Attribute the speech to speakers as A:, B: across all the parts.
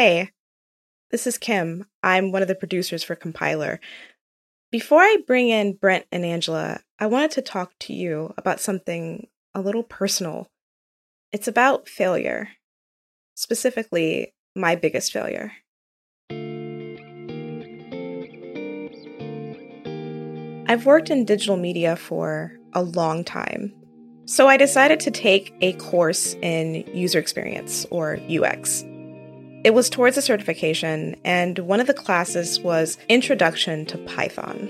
A: Hey, this is Kim. I'm one of the producers for Compiler. Before I bring in Brent and Angela, I wanted to talk to you about something a little personal. It's about failure, specifically, my biggest failure. I've worked in digital media for a long time, so I decided to take a course in user experience or UX. It was towards a certification, and one of the classes was Introduction to Python.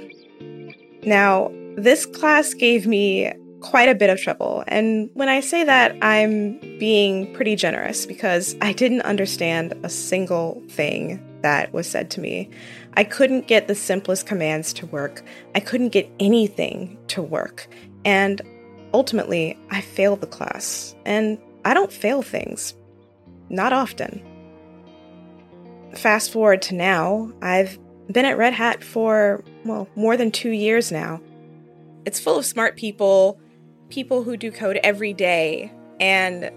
A: Now, this class gave me quite a bit of trouble, and when I say that, I'm being pretty generous because I didn't understand a single thing that was said to me. I couldn't get the simplest commands to work, I couldn't get anything to work, and ultimately, I failed the class. And I don't fail things, not often fast forward to now, I've been at Red Hat for, well, more than two years now. It's full of smart people, people who do code every day, and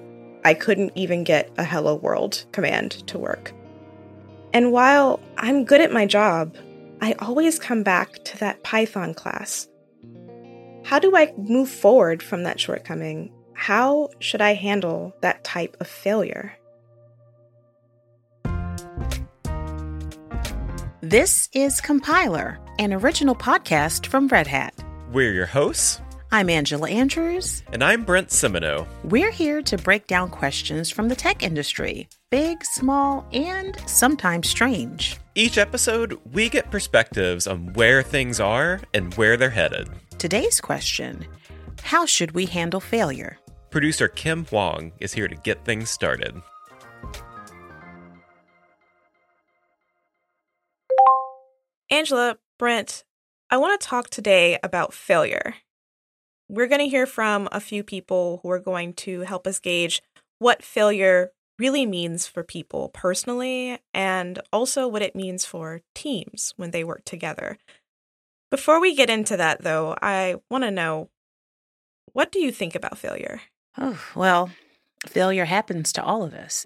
A: I couldn't even get a hello world command to work. And while I'm good at my job, I always come back to that Python class. How do I move forward from that shortcoming? How should I handle that type of failure?
B: This is Compiler, an original podcast from Red Hat.
C: We're your hosts.
B: I'm Angela Andrews.
C: And I'm Brent Simoneau.
B: We're here to break down questions from the tech industry big, small, and sometimes strange.
C: Each episode, we get perspectives on where things are and where they're headed.
B: Today's question How should we handle failure?
C: Producer Kim Huang is here to get things started.
A: Angela, Brent, I want to talk today about failure. We're going to hear from a few people who are going to help us gauge what failure really means for people personally and also what it means for teams when they work together. Before we get into that, though, I want to know what do you think about failure?
B: Oh, well, failure happens to all of us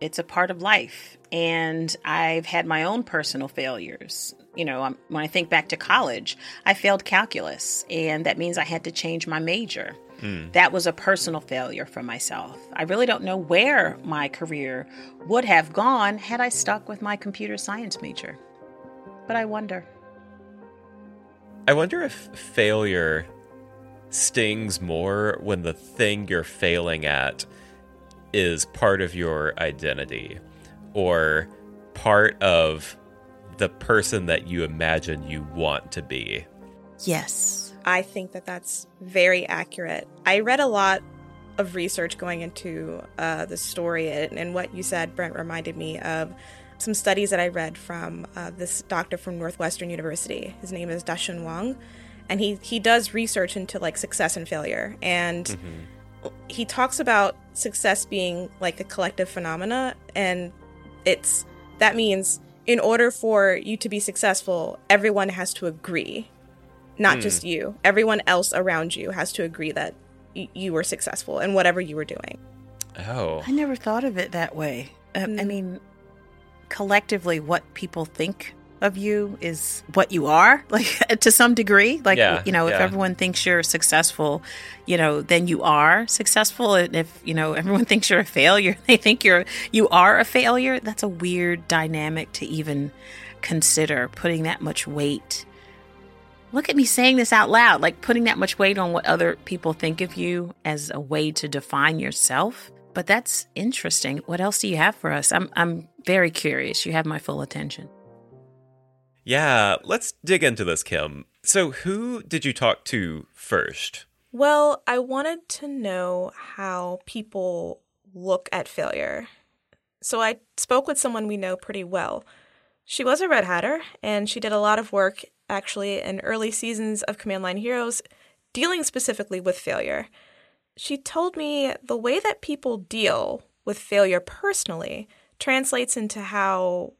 B: it's a part of life. And I've had my own personal failures. You know, when I think back to college, I failed calculus, and that means I had to change my major. Mm. That was a personal failure for myself. I really don't know where my career would have gone had I stuck with my computer science major. But I wonder.
C: I wonder if failure stings more when the thing you're failing at is part of your identity or part of the person that you imagine you want to be.
B: Yes.
A: I think that that's very accurate. I read a lot of research going into uh, the story, and what you said, Brent, reminded me of some studies that I read from uh, this doctor from Northwestern University. His name is Dashun Wang, and he he does research into like success and failure. And mm-hmm he talks about success being like a collective phenomena and it's that means in order for you to be successful everyone has to agree not mm. just you everyone else around you has to agree that y- you were successful in whatever you were doing
C: oh
B: i never thought of it that way uh, mm. i mean collectively what people think of you is what you are like to some degree. Like yeah, you know if everyone thinks you're successful you know then you are successful. And if you know everyone thinks you're a failure they think you're you are a failure. That's a weird dynamic to even consider putting that much weight. Look at me saying this out loud like putting that much weight on what other people think of you as a way to define yourself. But that's interesting. What else do you have for us? I'm i'm very curious. You have my full attention
C: yeah, let's dig into this, Kim. So, who did you talk to first?
A: Well, I wanted to know how people look at failure. So, I spoke with someone we know pretty well. She was a Red Hatter, and she did a lot of work actually in early seasons of Command Line Heroes dealing specifically with failure. She told me the way that people deal with failure personally translates into how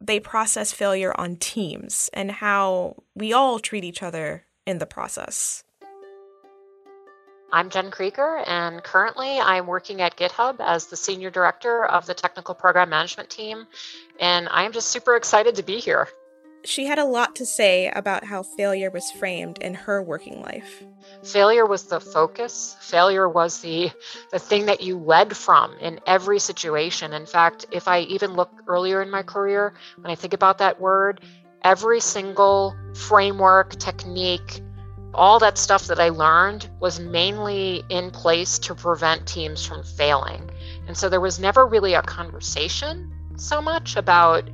A: they process failure on teams and how we all treat each other in the process.
D: I'm Jen Krieger, and currently I'm working at GitHub as the Senior Director of the Technical Program Management Team, and I'm just super excited to be here.
A: She had a lot to say about how failure was framed in her working life.
D: Failure was the focus. Failure was the the thing that you led from in every situation. In fact, if I even look earlier in my career, when I think about that word, every single framework, technique, all that stuff that I learned was mainly in place to prevent teams from failing. And so there was never really a conversation so much about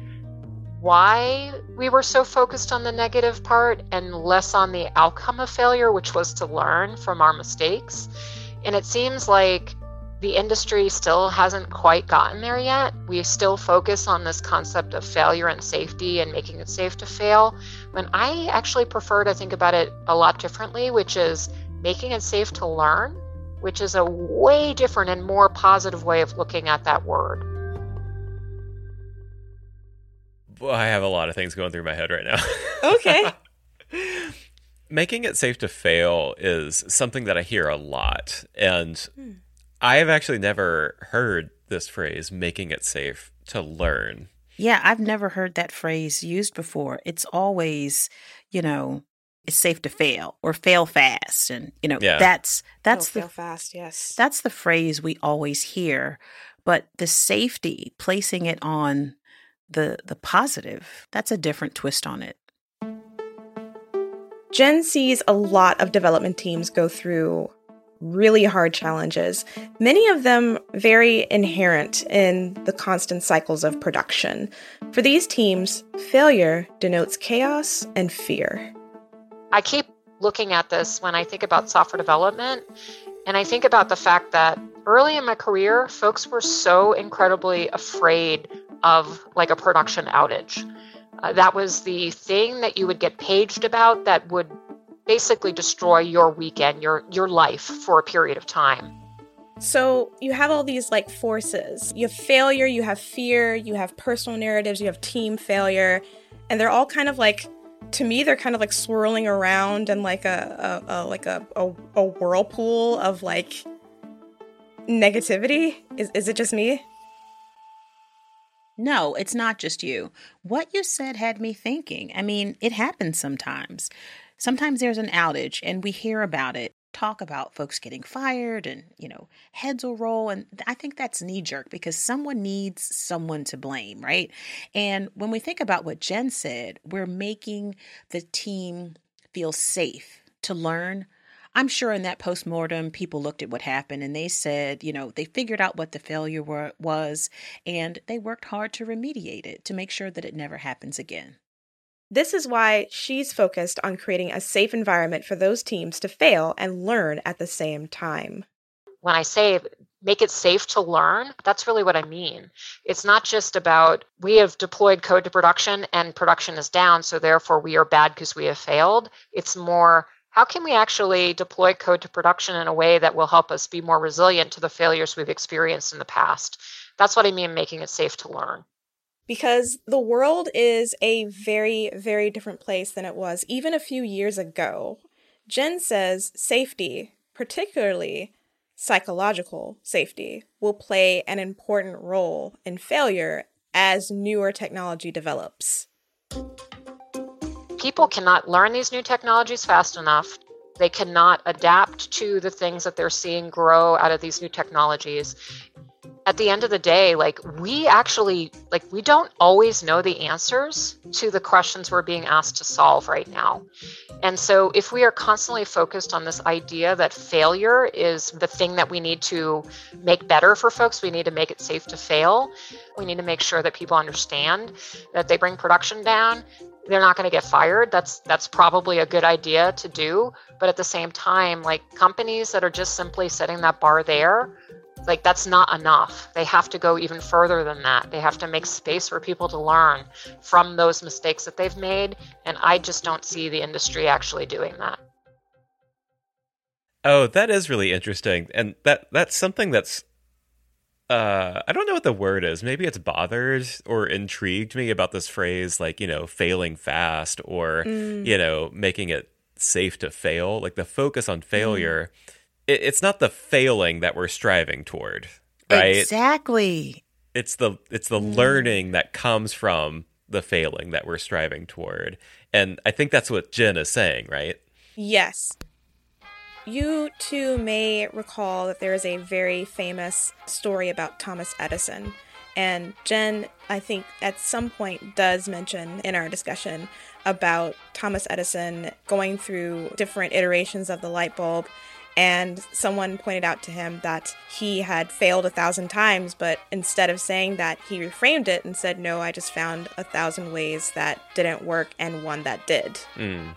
D: why we were so focused on the negative part and less on the outcome of failure, which was to learn from our mistakes. And it seems like the industry still hasn't quite gotten there yet. We still focus on this concept of failure and safety and making it safe to fail. When I actually prefer to think about it a lot differently, which is making it safe to learn, which is a way different and more positive way of looking at that word.
C: Well, I have a lot of things going through my head right now.
A: Okay.
C: Making it safe to fail is something that I hear a lot. And hmm. I have actually never heard this phrase, making it safe to learn.
B: Yeah, I've never heard that phrase used before. It's always, you know, it's safe to fail or fail fast and you know yeah. that's that's
A: the fail fast yes
B: that's the phrase we always hear but the safety placing it on the the positive, that's a different twist on it.
A: Jen sees a lot of development teams go through really hard challenges, many of them very inherent in the constant cycles of production. For these teams, failure denotes chaos and fear.
D: I keep looking at this when I think about software development, and I think about the fact that early in my career, folks were so incredibly afraid of like a production outage. Uh, that was the thing that you would get paged about that would basically destroy your weekend, your your life for a period of time.
A: So you have all these like forces. You have failure, you have fear, you have personal narratives, you have team failure, and they're all kind of like to me they're kind of like swirling around in like a, a, a like a, a, a whirlpool of like negativity. Is is it just me?
B: No, it's not just you. What you said had me thinking. I mean, it happens sometimes. Sometimes there's an outage and we hear about it, talk about folks getting fired and, you know, heads will roll. And I think that's knee jerk because someone needs someone to blame, right? And when we think about what Jen said, we're making the team feel safe to learn I'm sure in that postmortem, people looked at what happened and they said, you know, they figured out what the failure were, was and they worked hard to remediate it to make sure that it never happens again.
A: This is why she's focused on creating a safe environment for those teams to fail and learn at the same time.
D: When I say make it safe to learn, that's really what I mean. It's not just about we have deployed code to production and production is down, so therefore we are bad because we have failed. It's more how can we actually deploy code to production in a way that will help us be more resilient to the failures we've experienced in the past? That's what I mean making it safe to learn.
A: Because the world is a very, very different place than it was even a few years ago. Jen says safety, particularly psychological safety, will play an important role in failure as newer technology develops
D: people cannot learn these new technologies fast enough. They cannot adapt to the things that they're seeing grow out of these new technologies. At the end of the day, like we actually like we don't always know the answers to the questions we're being asked to solve right now. And so if we are constantly focused on this idea that failure is the thing that we need to make better for folks, we need to make it safe to fail. We need to make sure that people understand that they bring production down they're not going to get fired that's that's probably a good idea to do but at the same time like companies that are just simply setting that bar there like that's not enough they have to go even further than that they have to make space for people to learn from those mistakes that they've made and i just don't see the industry actually doing that
C: oh that is really interesting and that that's something that's uh I don't know what the word is. Maybe it's bothered or intrigued me about this phrase like, you know, failing fast or, mm. you know, making it safe to fail. Like the focus on failure mm. It, it's not the failing that we're striving toward, right?
B: Exactly.
C: It's the it's the mm. learning that comes from the failing that we're striving toward. And I think that's what Jen is saying, right?
A: Yes. You too may recall that there is a very famous story about Thomas Edison. And Jen, I think, at some point does mention in our discussion about Thomas Edison going through different iterations of the light bulb. And someone pointed out to him that he had failed a thousand times, but instead of saying that, he reframed it and said, No, I just found a thousand ways that didn't work and one that did. Mm.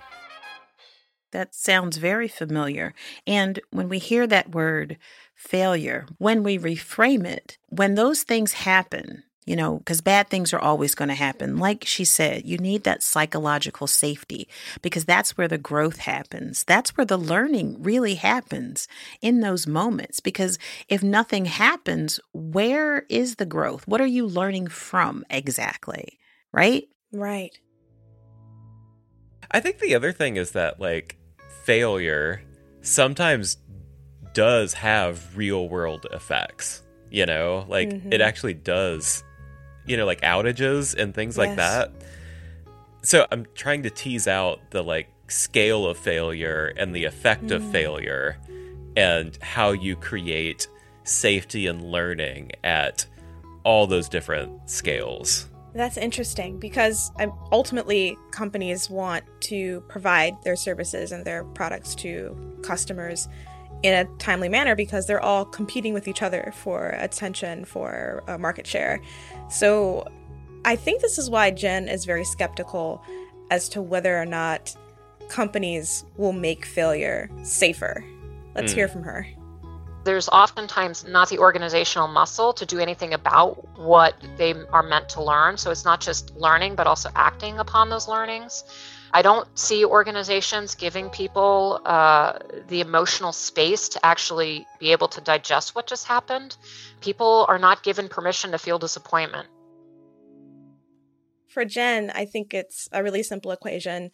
B: That sounds very familiar. And when we hear that word failure, when we reframe it, when those things happen, you know, because bad things are always going to happen. Like she said, you need that psychological safety because that's where the growth happens. That's where the learning really happens in those moments. Because if nothing happens, where is the growth? What are you learning from exactly? Right?
A: Right.
C: I think the other thing is that, like, failure sometimes does have real world effects. You know, like mm-hmm. it actually does, you know, like outages and things yes. like that. So I'm trying to tease out the like scale of failure and the effect mm. of failure and how you create safety and learning at all those different scales.
A: That's interesting because um, ultimately companies want to provide their services and their products to customers in a timely manner because they're all competing with each other for attention, for a market share. So I think this is why Jen is very skeptical as to whether or not companies will make failure safer. Let's mm. hear from her
D: there's oftentimes not the organizational muscle to do anything about what they are meant to learn. So it's not just learning, but also acting upon those learnings. I don't see organizations giving people uh, the emotional space to actually be able to digest what just happened. People are not given permission to feel disappointment.
A: For Jen, I think it's a really simple equation.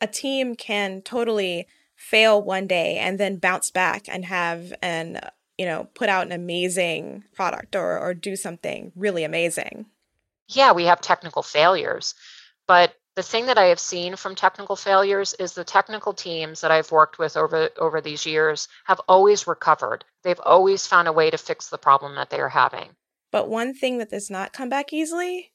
A: A team can totally fail one day and then bounce back and have an you know put out an amazing product or or do something really amazing
D: yeah we have technical failures but the thing that i have seen from technical failures is the technical teams that i've worked with over over these years have always recovered they've always found a way to fix the problem that they are having
A: but one thing that does not come back easily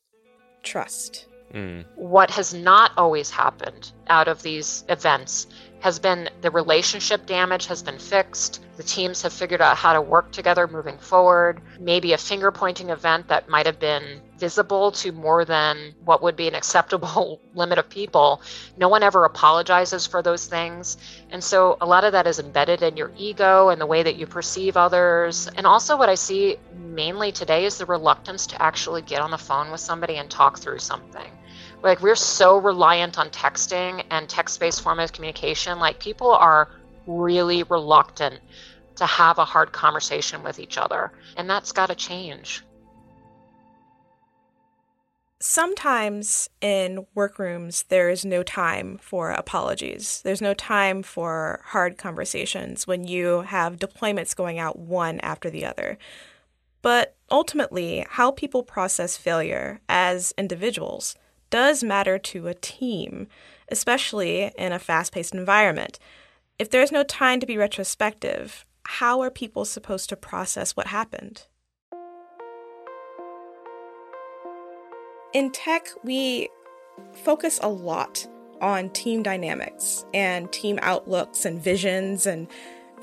A: trust
D: mm. what has not always happened out of these events has been the relationship damage has been fixed. The teams have figured out how to work together moving forward. Maybe a finger pointing event that might have been visible to more than what would be an acceptable limit of people. No one ever apologizes for those things. And so a lot of that is embedded in your ego and the way that you perceive others. And also, what I see mainly today is the reluctance to actually get on the phone with somebody and talk through something like we're so reliant on texting and text-based form of communication like people are really reluctant to have a hard conversation with each other and that's got to change
A: sometimes in workrooms there is no time for apologies there's no time for hard conversations when you have deployments going out one after the other but ultimately how people process failure as individuals does matter to a team, especially in a fast paced environment. If there's no time to be retrospective, how are people supposed to process what happened? In tech, we focus a lot on team dynamics and team outlooks and visions and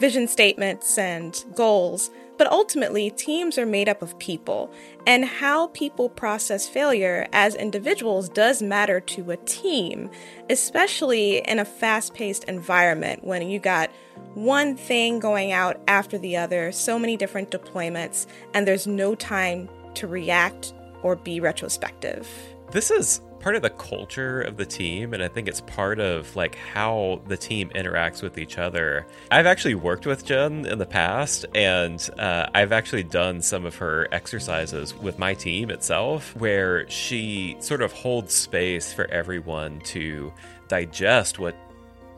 A: vision statements and goals. But ultimately, teams are made up of people, and how people process failure as individuals does matter to a team, especially in a fast paced environment when you got one thing going out after the other, so many different deployments, and there's no time to react or be retrospective.
C: This is part of the culture of the team and i think it's part of like how the team interacts with each other i've actually worked with jen in the past and uh, i've actually done some of her exercises with my team itself where she sort of holds space for everyone to digest what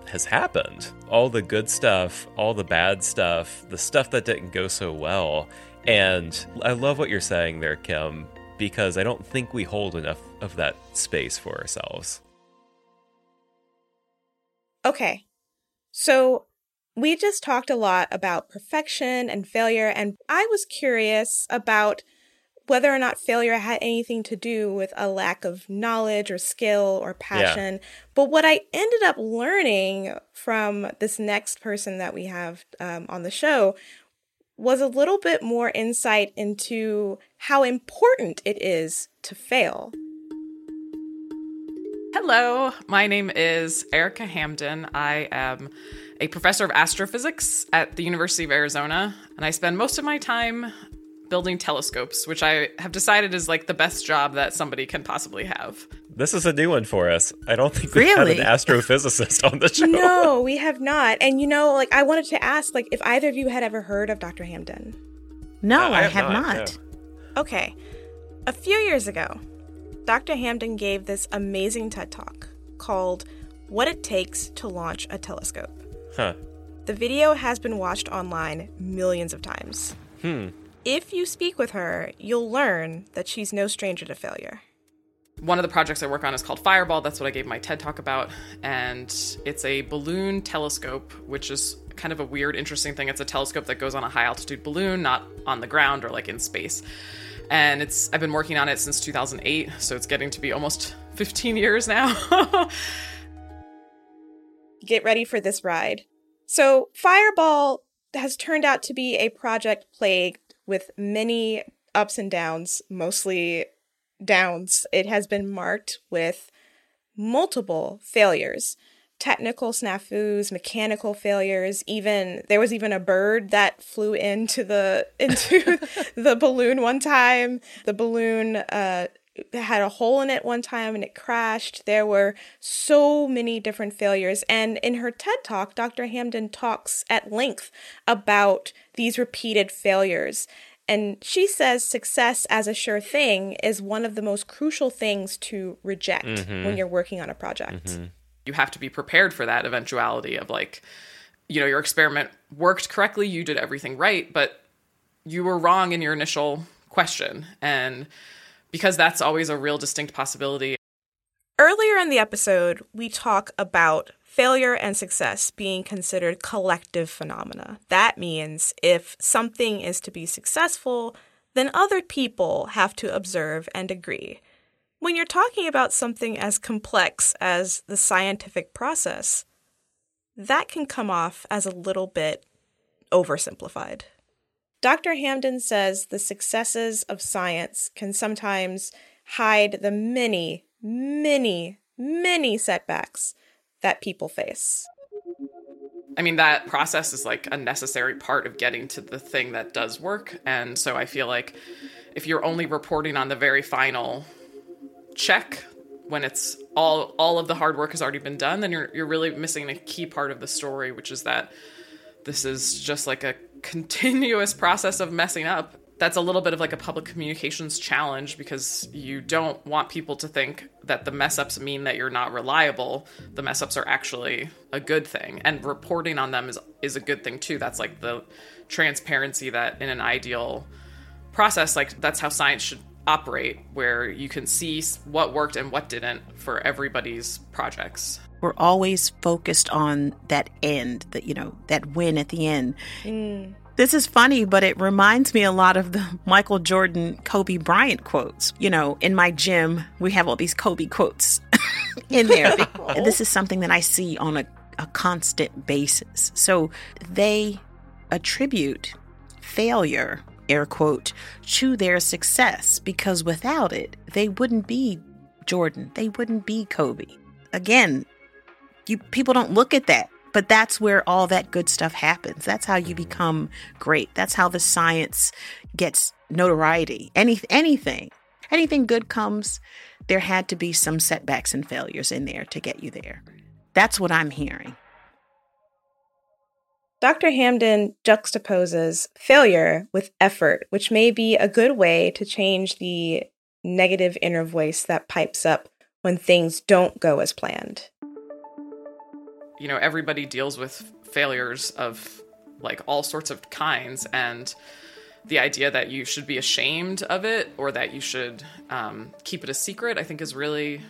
C: has happened. All the good stuff, all the bad stuff, the stuff that didn't go so well. And I love what you're saying there, Kim, because I don't think we hold enough of that space for ourselves.
A: Okay. So we just talked a lot about perfection and failure, and I was curious about whether or not failure had anything to do with a lack of knowledge or skill or passion. Yeah. But what I ended up learning from this next person that we have um, on the show was a little bit more insight into how important it is to fail.
E: Hello, my name is Erika Hamden. I am a professor of astrophysics at the University of Arizona, and I spend most of my time building telescopes, which I have decided is like the best job that somebody can possibly have.
C: This is a new one for us. I don't think we really? had an astrophysicist on the show.
A: No, we have not. And you know, like I wanted to ask, like, if either of you had ever heard of Dr. Hamden.
B: No, uh, I, I, have, have not. not.
A: Okay, a few years ago, Dr. Hamden gave this amazing TED talk called "What It Takes to Launch a Telescope."
C: Huh.
A: The video has been watched online millions of times.
C: Hmm.
A: If you speak with her, you'll learn that she's no stranger to failure.
E: One of the projects I work on is called Fireball. That's what I gave my TED talk about. And it's a balloon telescope, which is kind of a weird, interesting thing. It's a telescope that goes on a high altitude balloon, not on the ground or like in space. And it's I've been working on it since 2008, so it's getting to be almost 15 years now.
A: Get ready for this ride. So, Fireball has turned out to be a project plagued with many ups and downs, mostly downs. It has been marked with multiple failures technical snafus, mechanical failures, even there was even a bird that flew into the into the balloon one time. The balloon uh had a hole in it one time and it crashed. There were so many different failures. And in her TED talk, Dr. Hamden talks at length about these repeated failures. And she says success as a sure thing is one of the most crucial things to reject mm-hmm. when you're working on a project. Mm-hmm.
E: You have to be prepared for that eventuality of like, you know, your experiment worked correctly, you did everything right, but you were wrong in your initial question. And because that's always a real distinct possibility.
A: Earlier in the episode, we talk about failure and success being considered collective phenomena. That means if something is to be successful, then other people have to observe and agree. When you're talking about something as complex as the scientific process, that can come off as a little bit oversimplified. Dr. Hamden says the successes of science can sometimes hide the many, many, many setbacks that people face.
E: I mean, that process is like a necessary part of getting to the thing that does work. And so I feel like if you're only reporting on the very final check when it's all all of the hard work has already been done, then you're you're really missing a key part of the story, which is that this is just like a continuous process of messing up. That's a little bit of like a public communications challenge because you don't want people to think that the mess ups mean that you're not reliable. The mess ups are actually a good thing, and reporting on them is is a good thing too. That's like the transparency that in an ideal process, like that's how science should operate, where you can see what worked and what didn't for everybody's projects
B: we're always focused on that end, that you know, that win at the end. Mm. This is funny, but it reminds me a lot of the Michael Jordan, Kobe Bryant quotes. You know, in my gym, we have all these Kobe quotes in there. and this is something that I see on a, a constant basis. So they attribute failure, air quote, to their success because without it, they wouldn't be Jordan. They wouldn't be Kobe. Again, you people don't look at that but that's where all that good stuff happens. That's how you mm-hmm. become great. That's how the science gets notoriety. Any anything anything good comes there had to be some setbacks and failures in there to get you there. That's what i'm hearing
A: Dr. Hamden juxtaposes failure with effort, which may be a good way to change the negative inner voice that pipes up when things don't go as planned.
E: you know, everybody deals with failures of like all sorts of kinds and the idea that you should be ashamed of it or that you should um, keep it a secret, I think is really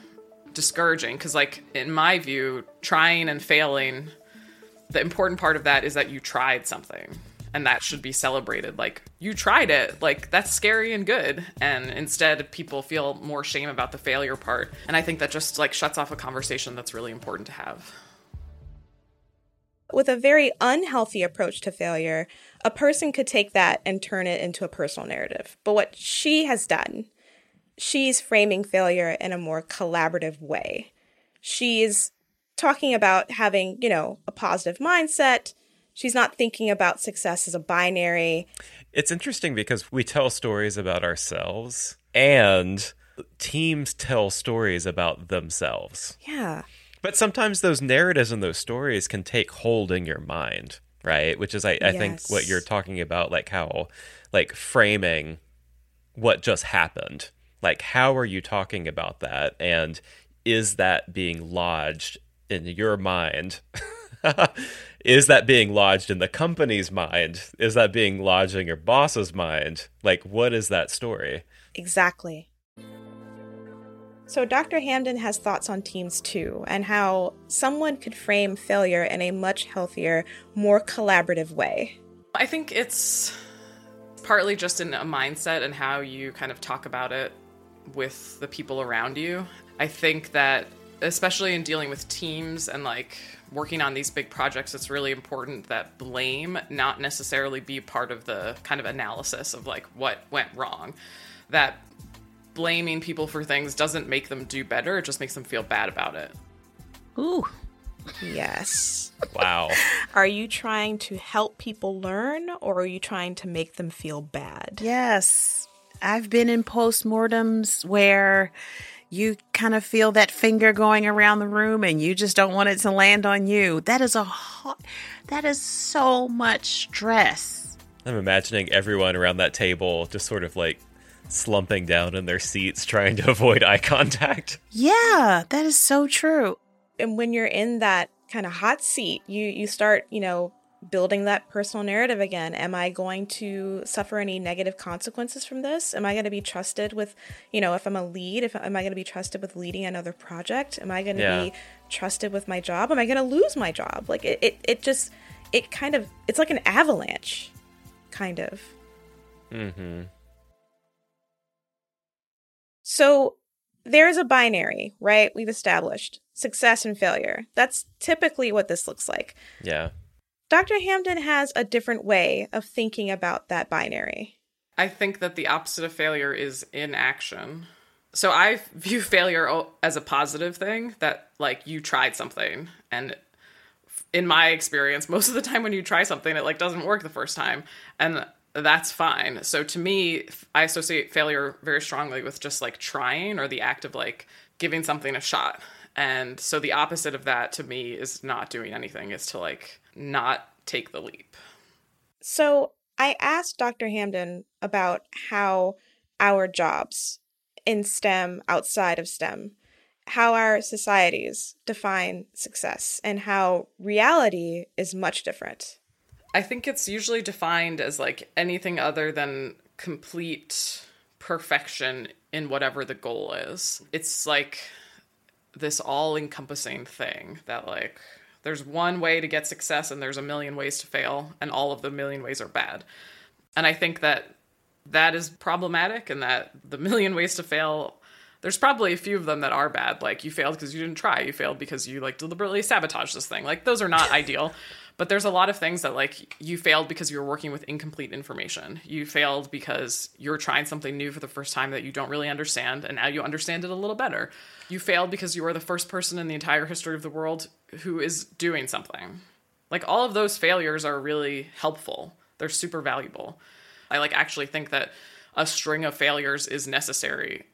E: discouraging. Because, like, in my view, trying and failing, the important part of that is that you tried something and that should be celebrated. Like, you tried it. Like, that's scary and good. And instead, people feel more shame about the failure part. And I think that just like shuts off a conversation that's really important to have.
A: With a very unhealthy approach to failure, a person could take that and turn it into a personal narrative. But what she has done, she's framing failure in a more collaborative way. She's talking about having, you know, a positive mindset. She's not thinking about success as a binary.
C: It's interesting because we tell stories about ourselves and teams tell stories about themselves.
A: Yeah.
C: But sometimes those narratives and those stories can take hold in your mind, right? Which is, I, I yes. think, what you're talking about, like how, like framing what just happened. Like, how are you talking about that? And is that being lodged in your mind? is that being lodged in the company's mind? Is that being lodged in your boss's mind? Like, what is that story?
A: Exactly. So, Dr. Hamden has thoughts on teams too, and how someone could frame failure in a much healthier, more collaborative way.
E: I think it's partly just in a mindset and how you kind of talk about it with the people around you. I think that, especially in dealing with teams and like working on these big projects, it's really important that blame not necessarily be part of the kind of analysis of like what went wrong. That blaming people for things doesn't make them do better, it just makes them feel bad about it.
B: Ooh.
A: Yes.
C: Wow.
A: Are you trying to help people learn or are you trying to make them feel bad?
B: Yes. I've been in postmortems where you kind of feel that finger going around the room and you just don't want it to land on you. That is a hot, that is so much stress.
C: I'm imagining everyone around that table just sort of like slumping down in their seats trying to avoid eye contact.
B: Yeah, that is so true.
A: And when you're in that kind of hot seat, you you start, you know, building that personal narrative again. Am I going to suffer any negative consequences from this? Am I going to be trusted with, you know, if I'm a lead, if am I going to be trusted with leading another project? Am I going to yeah. be trusted with my job? Am I going to lose my job? Like it, it it just it kind of it's like an avalanche kind of.
C: Mhm.
A: So there's a binary, right? We've established success and failure. That's typically what this looks like.
C: Yeah.
A: Dr. Hamden has a different way of thinking about that binary.
E: I think that the opposite of failure is inaction. So I view failure as a positive thing that like you tried something and in my experience most of the time when you try something it like doesn't work the first time and that's fine. So to me, I associate failure very strongly with just like trying or the act of like giving something a shot. And so the opposite of that to me is not doing anything, is to like not take the leap.
A: So I asked Dr. Hamden about how our jobs in STEM, outside of STEM, how our societies define success and how reality is much different.
E: I think it's usually defined as like anything other than complete perfection in whatever the goal is. It's like this all encompassing thing that like there's one way to get success and there's a million ways to fail and all of the million ways are bad. And I think that that is problematic and that the million ways to fail there's probably a few of them that are bad. Like you failed because you didn't try. You failed because you like deliberately sabotage this thing. Like those are not ideal but there's a lot of things that like you failed because you were working with incomplete information. You failed because you're trying something new for the first time that you don't really understand and now you understand it a little better. You failed because you are the first person in the entire history of the world who is doing something. Like all of those failures are really helpful. They're super valuable. I like actually think that a string of failures is necessary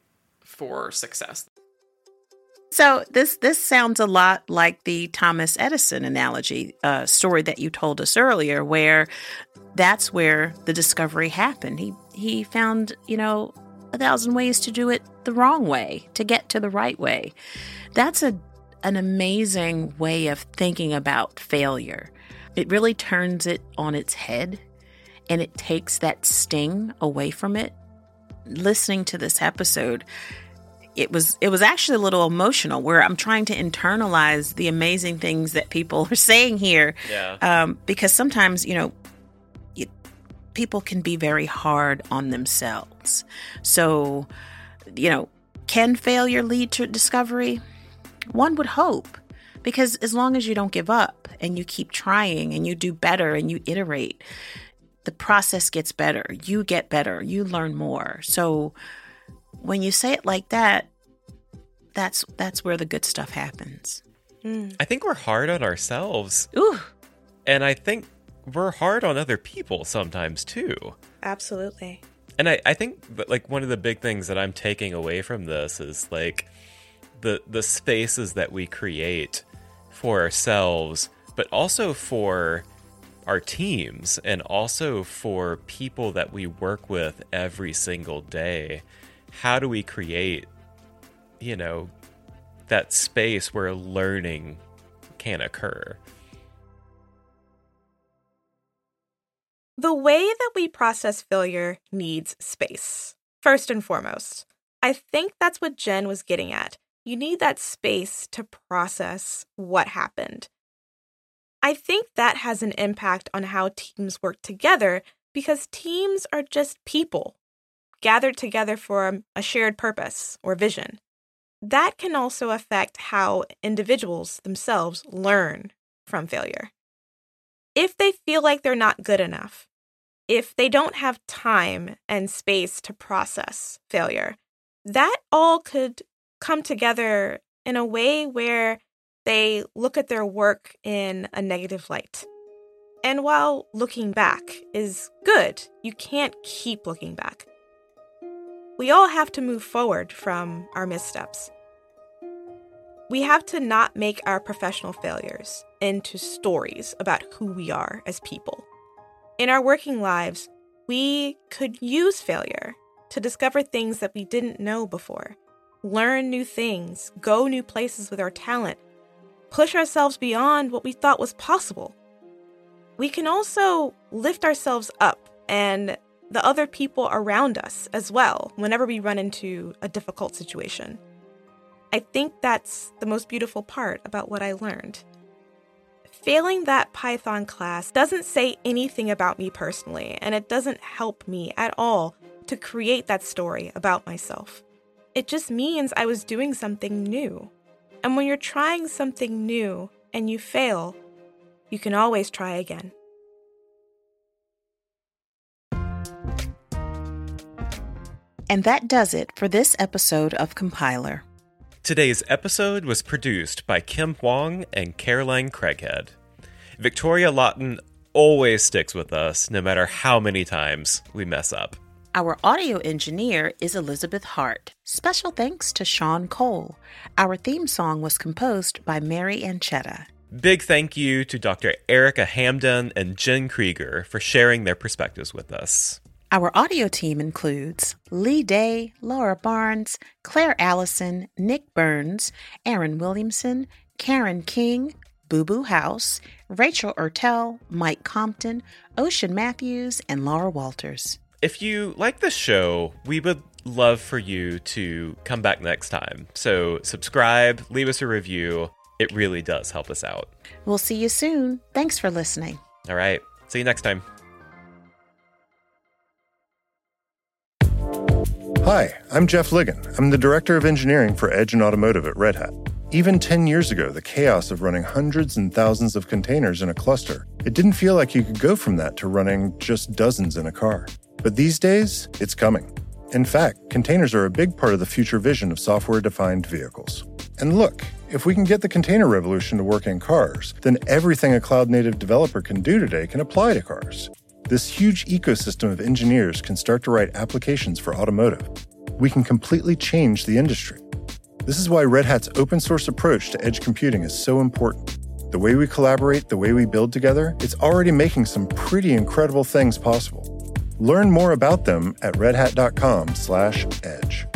E: for success.
B: So this this sounds a lot like the Thomas Edison analogy uh, story that you told us earlier, where that's where the discovery happened. He he found you know a thousand ways to do it the wrong way to get to the right way. That's a an amazing way of thinking about failure. It really turns it on its head and it takes that sting away from it. Listening to this episode, it was it was actually a little emotional where I'm trying to internalize the amazing things that people are saying here.
C: Yeah.
B: Um, because sometimes, you know, you, people can be very hard on themselves. So, you know, can failure lead to discovery? One would hope. Because as long as you don't give up and you keep trying and you do better and you iterate, the process gets better. You get better. You learn more. So, when you say it like that, that's that's where the good stuff happens.
C: Mm. I think we're hard on ourselves.
B: Ooh.
C: And I think we're hard on other people sometimes too.
A: Absolutely.
C: And I, I think like one of the big things that I'm taking away from this is like the the spaces that we create for ourselves, but also for our teams and also for people that we work with every single day how do we create, you know, that space where learning can occur?
A: The way that we process failure needs space, first and foremost. I think that's what Jen was getting at. You need that space to process what happened. I think that has an impact on how teams work together because teams are just people gathered together for a shared purpose or vision. That can also affect how individuals themselves learn from failure. If they feel like they're not good enough, if they don't have time and space to process failure, that all could come together in a way where they look at their work in a negative light. And while looking back is good, you can't keep looking back. We all have to move forward from our missteps. We have to not make our professional failures into stories about who we are as people. In our working lives, we could use failure to discover things that we didn't know before, learn new things, go new places with our talent, push ourselves beyond what we thought was possible. We can also lift ourselves up and the other people around us as well whenever we run into a difficult situation. I think that's the most beautiful part about what I learned. Failing that Python class doesn't say anything about me personally, and it doesn't help me at all to create that story about myself. It just means I was doing something new. And when you're trying something new and you fail, you can always try again.
B: And that does it for this episode of Compiler.
C: Today's episode was produced by Kim Huang and Caroline Craighead. Victoria Lawton always sticks with us, no matter how many times we mess up.
B: Our audio engineer is Elizabeth Hart. Special thanks to Sean Cole. Our theme song was composed by Mary Anchetta.
C: Big thank you to Dr. Erika Hamden and Jen Krieger for sharing their perspectives with us.
B: Our audio team includes Lee Day, Laura Barnes, Claire Allison, Nick Burns, Aaron Williamson, Karen King, Boo Boo House, Rachel Ertel, Mike Compton, Ocean Matthews, and Laura Walters.
C: If you like the show, we would love for you to come back next time. So subscribe, leave us a review. It really does help us out.
B: We'll see you soon. Thanks for listening.
C: All right. See you next time.
F: Hi, I'm Jeff Ligon. I'm the Director of Engineering for Edge and Automotive at Red Hat. Even 10 years ago, the chaos of running hundreds and thousands of containers in a cluster, it didn't feel like you could go from that to running just dozens in a car. But these days, it's coming. In fact, containers are a big part of the future vision of software defined vehicles. And look, if we can get the container revolution to work in cars, then everything a cloud native developer can do today can apply to cars. This huge ecosystem of engineers can start to write applications for automotive. We can completely change the industry. This is why Red Hat's open source approach to edge computing is so important. The way we collaborate, the way we build together, it's already making some pretty incredible things possible. Learn more about them at redhat.com/edge.